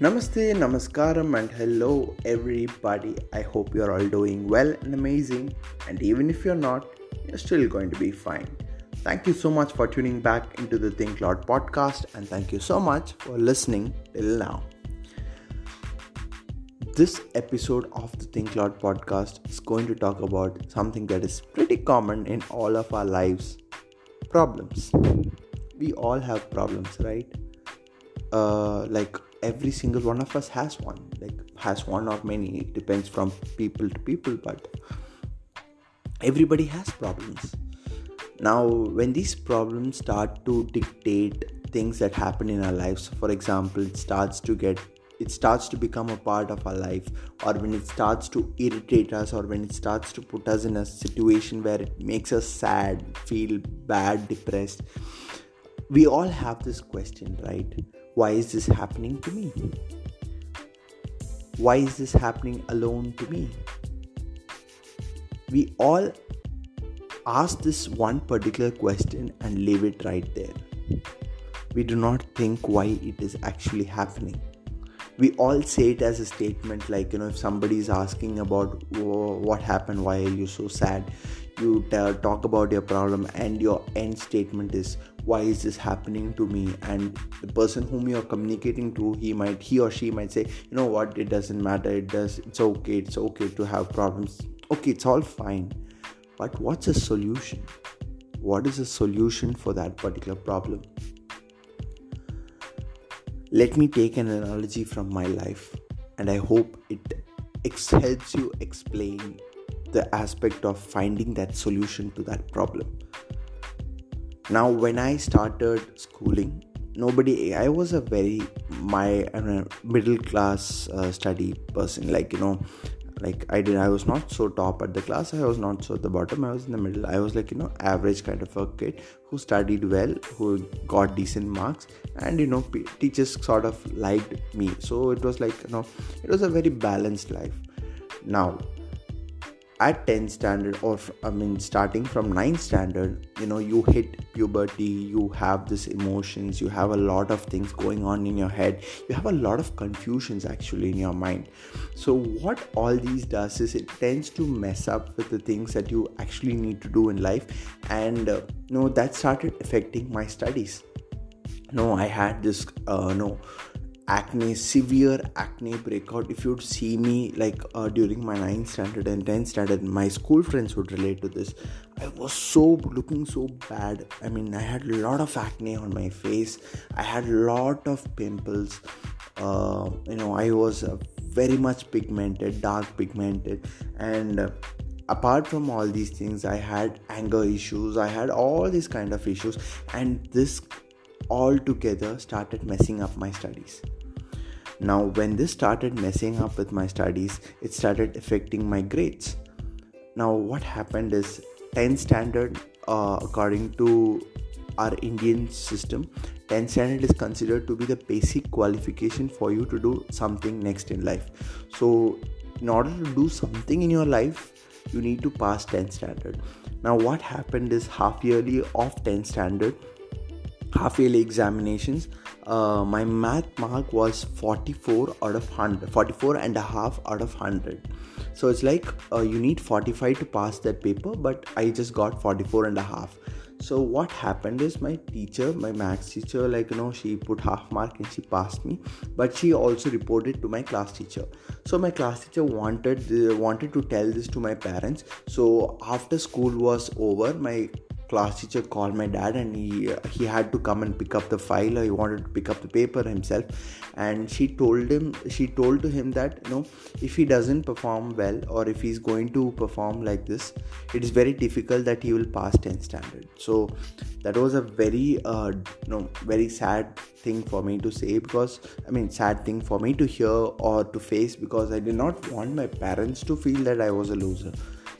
Namaste, Namaskaram, and hello everybody. I hope you're all doing well and amazing. And even if you're not, you're still going to be fine. Thank you so much for tuning back into the Think Loud podcast, and thank you so much for listening till now. This episode of the Think Loud podcast is going to talk about something that is pretty common in all of our lives problems. We all have problems, right? Uh, like every single one of us has one. Like has one or many. It depends from people to people but everybody has problems. Now when these problems start to dictate things that happen in our lives for example it starts to get it starts to become a part of our life or when it starts to irritate us or when it starts to put us in a situation where it makes us sad feel bad depressed we all have this question right why is this happening to me? Why is this happening alone to me? We all ask this one particular question and leave it right there. We do not think why it is actually happening. We all say it as a statement, like, you know, if somebody is asking about what happened, why are you so sad, you talk about your problem, and your end statement is, why is this happening to me? And the person whom you're communicating to he might he or she might say you know what? It doesn't matter. It does it's okay. It's okay to have problems. Okay it's all fine. But what's a solution? What is a solution for that particular problem? Let me take an analogy from my life and i hope it helps you explain the aspect of finding that solution to that problem now when i started schooling nobody i was a very my middle class uh, study person. Like you know like i did i was not so top at the class. I was not so at the bottom. I was in the middle. I was like you know average kind of a kid who studied well who got decent marks and you know p- teachers sort of liked me. So it was like you know it was a very balanced life. Now at 10 standard or i mean starting from 9 standard you know you hit puberty you have this emotions you have a lot of things going on in your head. You have a lot of confusions actually in your mind. So what all these does is it tends to mess up with the things that you actually need to do in life. And uh, you know that started affecting my studies. No i had this uh, no acne severe acne breakout. If you'd see me like uh, during my 9th standard and 10th standard my school friends would relate to this. I was so looking so bad. I mean i had a lot of acne on my face. I had a lot of pimples. Uh, you know i was uh, very much pigmented dark pigmented. And uh, apart from all these things i had anger issues. I had all these kind of issues. And this all together started messing up my studies. Now when this started messing up with my studies it started affecting my grades. Now what happened is 10 standard uh, according to our indian system 10 standard is considered to be the basic qualification for you to do something next in life. So in order to do something in your life you need to pass 10 standard. Now what happened is half yearly of 10 standard half yearly examinations. Uh, my math mark was 44 out of 100 44 and a half out of 100 so it's like uh, you need 45 to pass that paper but i just got 44 and a half. So what happened is my teacher my maths teacher like you know she put half mark and she passed me but she also reported to my class teacher. So my class teacher wanted wanted to tell this to my parents. So after school was over my class teacher called my dad and he he had to come and pick up the file. Or he wanted to pick up the paper himself. And she told him she told to him that you know if he doesn't perform well or if he's going to perform like this it is very difficult that he will pass 10 standard. So that was a very uh, you know very sad thing for me to say because i mean sad thing for me to hear or to face because i did not want my parents to feel that i was a loser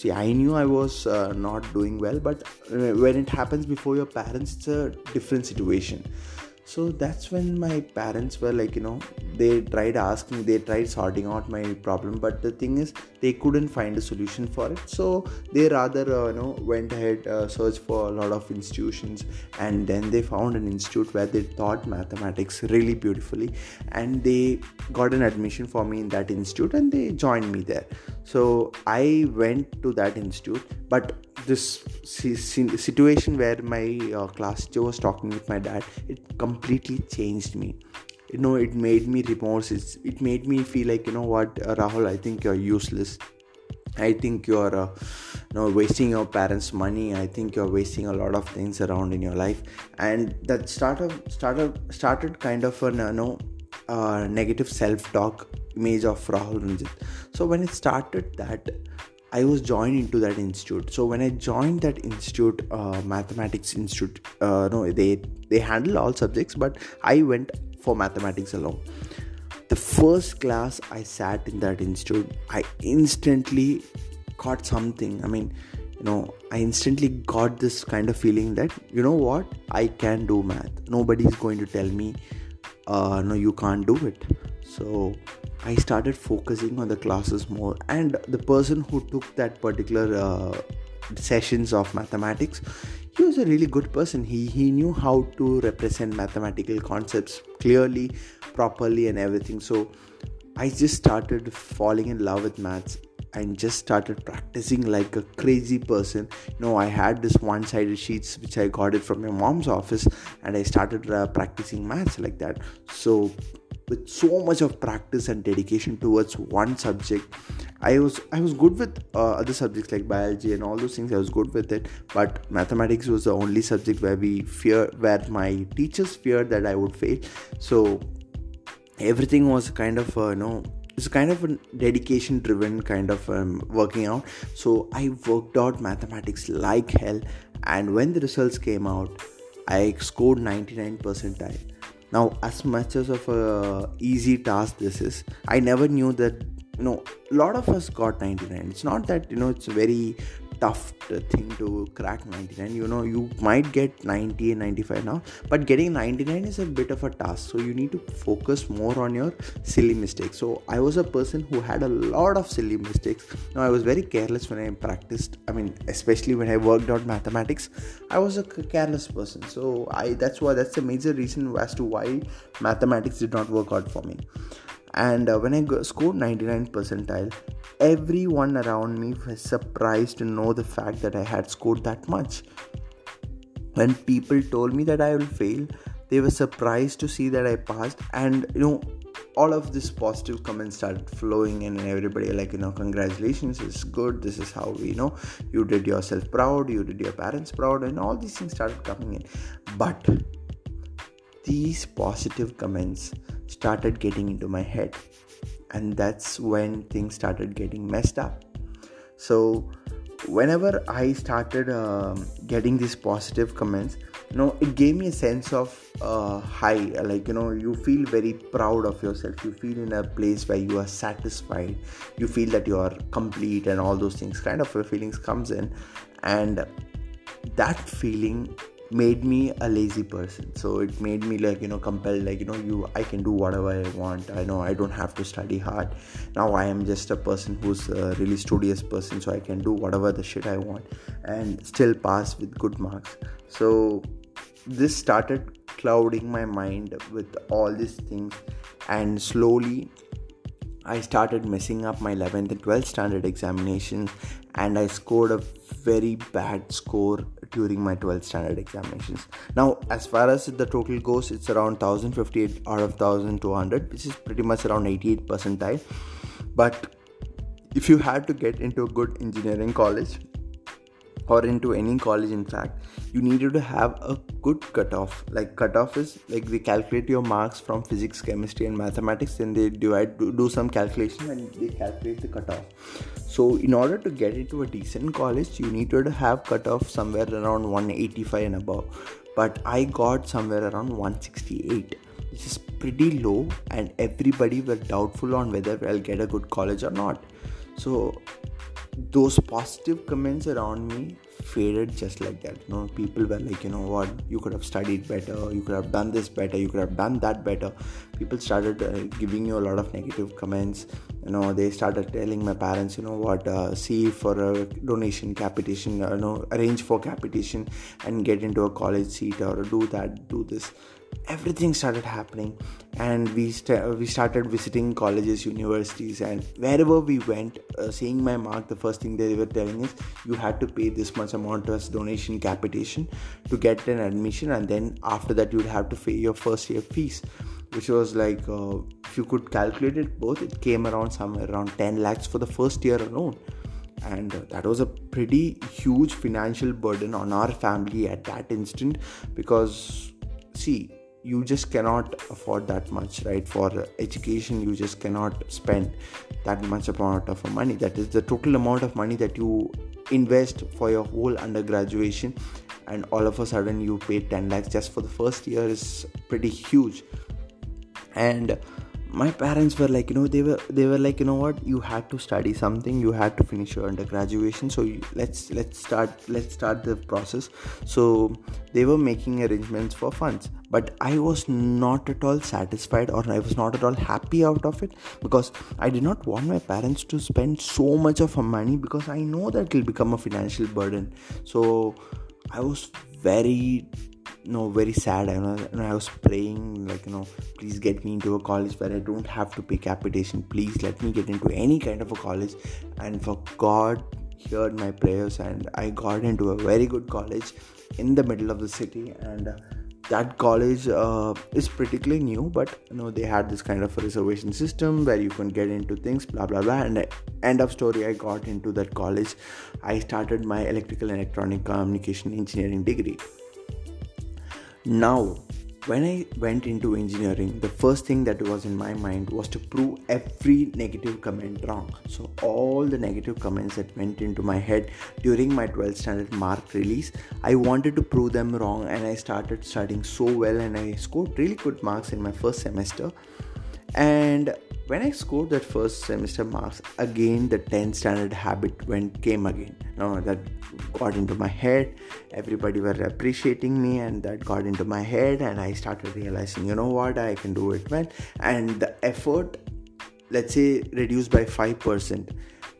see i knew i was uh, not doing well but uh, when it happens before your parents it's a different situation. So that's when my parents were like you know they tried asking they tried sorting out my problem but the thing is they couldn't find a solution for it. So they rather uh, you know went ahead uh, searched for a lot of institutions and then they found an institute where they taught mathematics really beautifully and they got an admission for me in that institute and they joined me there so i went to that institute but this situation where my uh, class teacher was talking with my dad it completely changed me. You know it made me remorse. It's, it made me feel like you know what uh, rahul i think you're useless. I think you're uh, you know wasting your parents money. I think you're wasting a lot of things around in your life. And that started started started kind of a you know uh, negative self-talk image of rahul ranjit so when it started that I was joined into that institute. So when I joined that institute, uh, mathematics institute, uh, no, they they handle all subjects, but I went for mathematics alone. The first class I sat in that institute, I instantly caught something. I mean, you know, I instantly got this kind of feeling that you know what, I can do math. Nobody is going to tell me, uh, no, you can't do it. So I started focusing on the classes more, and the person who took that particular uh, sessions of mathematics, he was a really good person. He he knew how to represent mathematical concepts clearly, properly, and everything. So I just started falling in love with maths and just started practicing like a crazy person you know i had this one sided sheets which i got it from my mom's office and i started uh, practicing maths like that so with so much of practice and dedication towards one subject i was i was good with uh, other subjects like biology and all those things i was good with it. But mathematics was the only subject where we fear where my teachers feared that i would fail. So everything was kind of uh, you know it's kind of a dedication driven kind of um, working out. So i worked out mathematics like hell. And when the results came out i scored 99 percentile now as much as of a easy task this is i never knew that you know a lot of us got 99 it's not that you know it's very tough uh, thing to crack 99 you know you might get 90 and 95 now but getting 99 is a bit of a task. So you need to focus more on your silly mistakes. So i was a person who had a lot of silly mistakes. Now i was very careless when i practiced i mean especially when i worked out mathematics. I was a careless person. So i that's why that's the major reason as to why mathematics did not work out for me and uh, when I scored 99 percentile, everyone around me was surprised to know the fact that I had scored that much. When people told me that I will fail, they were surprised to see that I passed, and you know, all of this positive comments started flowing in, and everybody like, you know, congratulations, it's good. This is how we you know you did yourself proud, you did your parents proud, and all these things started coming in. But these positive comments started getting into my head. And that's when things started getting messed up. So whenever i started um, getting these positive comments you know it gave me a sense of uh, high like you know you feel very proud of yourself. You feel in a place where you are satisfied. You feel that you are complete and all those things kind of feelings comes in. And that feeling made me a lazy person. So it made me like you know compelled like you know you i can do whatever i want. I know i don't have to study hard. Now i am just a person who's a really studious person so i can do whatever the shit i want and still pass with good marks. So this started clouding my mind with all these things and slowly I started messing up my 11th and 12th standard examinations and I scored a very bad score during my 12th standard examinations. Now, as far as the total goes, it's around 1058 out of 1200, which is pretty much around 88 percentile. But if you had to get into a good engineering college, or into any college in fact you needed to have a good cutoff. Like cutoff is like they calculate your marks from physics chemistry and mathematics then they divide do some calculation and they calculate the cutoff. So in order to get into a decent college you needed to have cutoff somewhere around 185 and above. But i got somewhere around 168 which is pretty low and everybody were doubtful on whether i'll get a good college or not so those positive comments around me faded just like that. You know people were like you know what you could have studied better you could have done this better you could have done that better. People started uh, giving you a lot of negative comments. You know they started telling my parents you know what uh, see for a donation capitation uh, you know arrange for capitation and get into a college seat or do that do this. Everything started happening. And we st- we started visiting colleges universities and wherever we went uh, seeing my mark the first thing they were telling is you had to pay this much amount as donation capitation to get an admission and then after that you would have to pay your first year fees which was like uh, if you could calculate it both it came around somewhere around 10 lakhs for the first year alone. And uh, that was a pretty huge financial burden on our family at that instant because see you just cannot afford that much right? For education you just cannot spend that much amount of money. That is the total amount of money that you invest for your whole undergraduation and all of a sudden you pay 10 lakhs just for the first year is pretty huge. And my parents were like you know they were they were like you know what? You had to study something. You had to finish your undergraduation. So you, let's let's start let's start the process. So they were making arrangements for funds but i was not at all satisfied or i was not at all happy out of it because i did not want my parents to spend so much of money because i know that it will become a financial burden. So i was very you know very sad. I, know, I was praying like you know please get me into a college where i don't have to pay capitation. Please let me get into any kind of a college. And for god heard my prayers and i got into a very good college in the middle of the city. And uh, that college uh, is particularly new but you know they had this kind of a reservation system where you can get into things blah blah blah. And uh, end of story i got into that college. I started my electrical and electronic communication engineering degree now, when I went into engineering, the first thing that was in my mind was to prove every negative comment wrong. So, all the negative comments that went into my head during my 12th standard mark release, I wanted to prove them wrong, and I started studying so well, and I scored really good marks in my first semester. And when I scored that first semester marks, again the 10th standard habit went came again. Now that got into my head. Everybody were appreciating me, and that got into my head, and I started realizing, you know what, I can do it well. And the effort, let's say, reduced by five percent,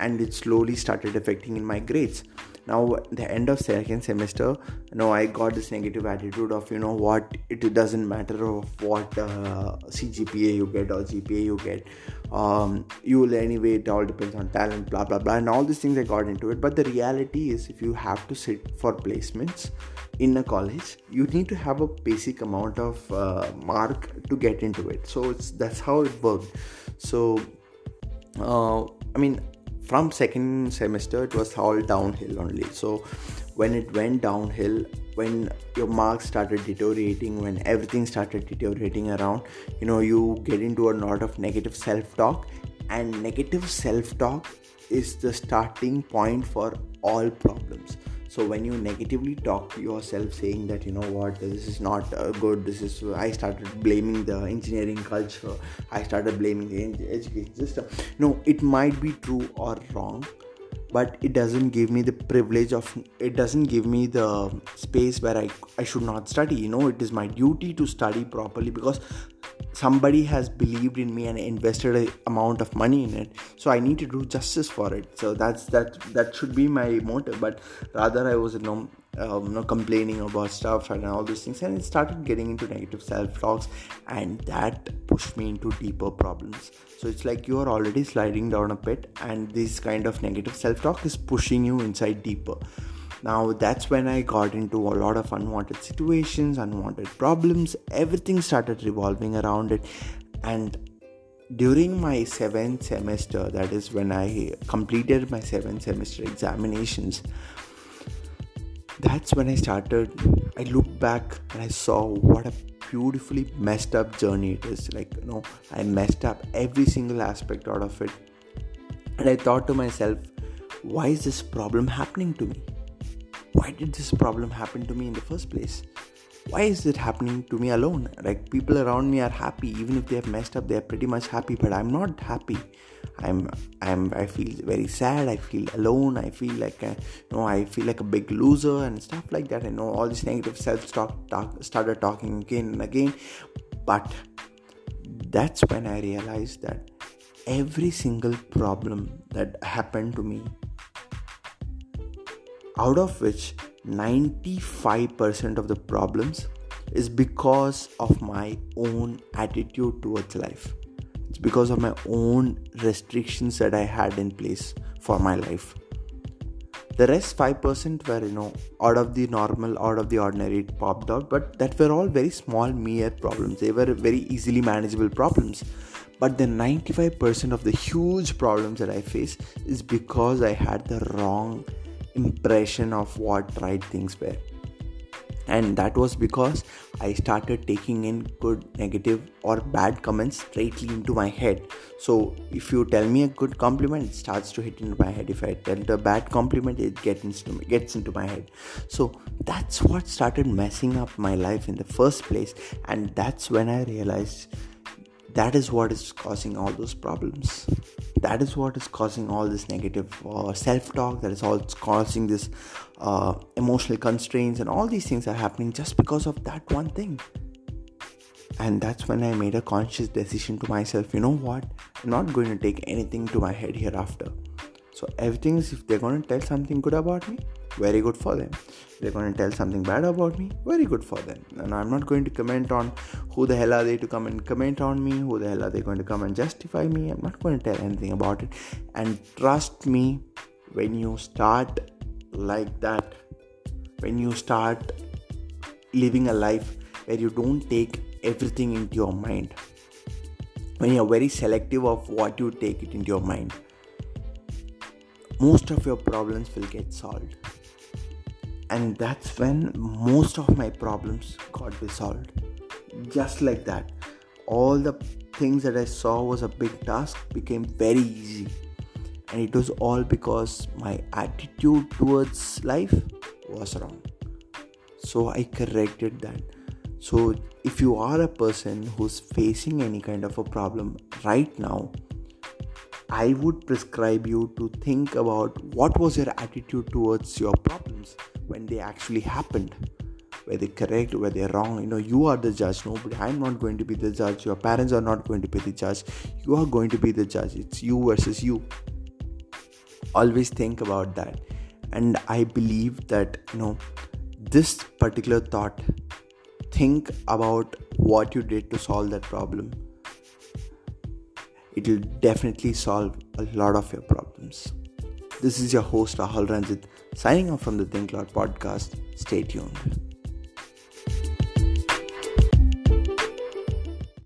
and it slowly started affecting in my grades now the end of second semester you know i got this negative attitude of you know what it doesn't matter of what uh, cgpa you get or gpa you get. Um, you will anyway it all depends on talent blah blah blah and all these things i got into it. But the reality is if you have to sit for placements in a college you need to have a basic amount of uh, mark to get into it. So it's that's how it worked. So uh, i mean from second semester it was all downhill only. So when it went downhill when your marks started deteriorating when everything started deteriorating around you know you get into a lot of negative self-talk. And negative self-talk is the starting point for all problems so when you negatively talk to yourself saying that you know what? This is not uh, good. This is i started blaming the engineering culture. I started blaming the education system. No it might be true or wrong but it doesn't give me the privilege of it doesn't give me the space where i i should not study. You know it is my duty to study properly because somebody has believed in me and invested a amount of money in it so i need to do justice for it. So that's that that should be my motive. But rather i was you know um, you know, complaining about stuff and all these things and it started getting into negative self-talks and that pushed me into deeper problems. So it's like you are already sliding down a pit and this kind of negative self-talk is pushing you inside deeper now that's when I got into a lot of unwanted situations, unwanted problems. Everything started revolving around it. And during my seventh semester, that is when I completed my seventh semester examinations, that's when I started. I looked back and I saw what a beautifully messed up journey it is. Like, you know, I messed up every single aspect out of it. And I thought to myself, why is this problem happening to me? Why did this problem happen to me in the first place? Why is it happening to me alone? Like people around me are happy, even if they have messed up, they are pretty much happy, but I'm not happy. i'm i'm i feel very sad i feel alone i feel like a, you know i feel like a big loser and stuff like that i know all this negative self-talk talk, started talking again and again but that's when i realized that every single problem that happened to me out of which 95% of the problems is because of my own attitude towards life it's because of my own restrictions that I had in place for my life. The rest 5% were, you know, out of the normal, out of the ordinary, it popped out, but that were all very small, mere problems. They were very easily manageable problems. But the 95% of the huge problems that I face is because I had the wrong impression of what right things were and that was because I started taking in good, negative, or bad comments straightly into my head. So, if you tell me a good compliment, it starts to hit into my head. If I tell the bad compliment, it gets into gets into my head. So that's what started messing up my life in the first place, and that's when I realized that is what is causing all those problems. That is what is causing all this negative uh, self-talk. That is all causing this uh, emotional constraints and all these things are happening just because of that one thing. And that's when i made a conscious decision to myself you know what? I'm not going to take anything to my head hereafter. So everything is if they're going to tell something good about me very good for them. They're going to tell something bad about me very good for them. And i'm not going to comment on who the hell are they to come and comment on me who the hell are they going to come and justify me. I'm not going to tell anything about it. And trust me when you start like that when you start living a life where you don't take everything into your mind when you're very selective of what you take it into your mind most of your problems will get solved and that's when most of my problems got resolved. Just like that. All the things that i saw was a big task became very easy. And it was all because my attitude towards life was wrong. So i corrected that. So if you are a person who's facing any kind of a problem right now I would prescribe you to think about what was your attitude towards your problems when they actually happened. Were they correct? Were they wrong? You know, you are the judge. Nobody. I'm not going to be the judge. Your parents are not going to be the judge. You are going to be the judge. It's you versus you. Always think about that. And I believe that you know this particular thought. Think about what you did to solve that problem it will definitely solve a lot of your problems. This is your host Rahul Ranjit signing off from the Think podcast. Stay tuned.